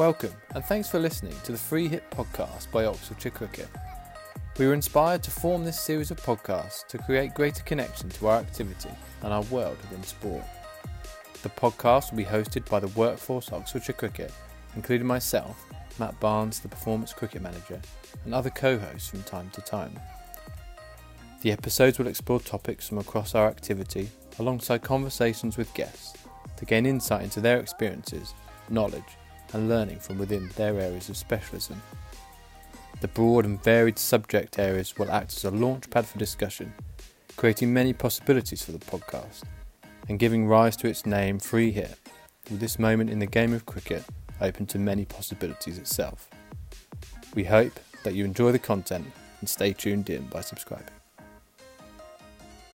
Welcome, and thanks for listening to the Free Hit podcast by Oxfordshire Cricket. We were inspired to form this series of podcasts to create greater connection to our activity and our world within sport. The podcast will be hosted by the Workforce Oxfordshire Cricket, including myself, Matt Barnes, the Performance Cricket Manager, and other co hosts from time to time. The episodes will explore topics from across our activity alongside conversations with guests to gain insight into their experiences, knowledge, and learning from within their areas of specialism. The broad and varied subject areas will act as a launchpad for discussion, creating many possibilities for the podcast and giving rise to its name Free Hit, with this moment in the game of cricket open to many possibilities itself. We hope that you enjoy the content and stay tuned in by subscribing.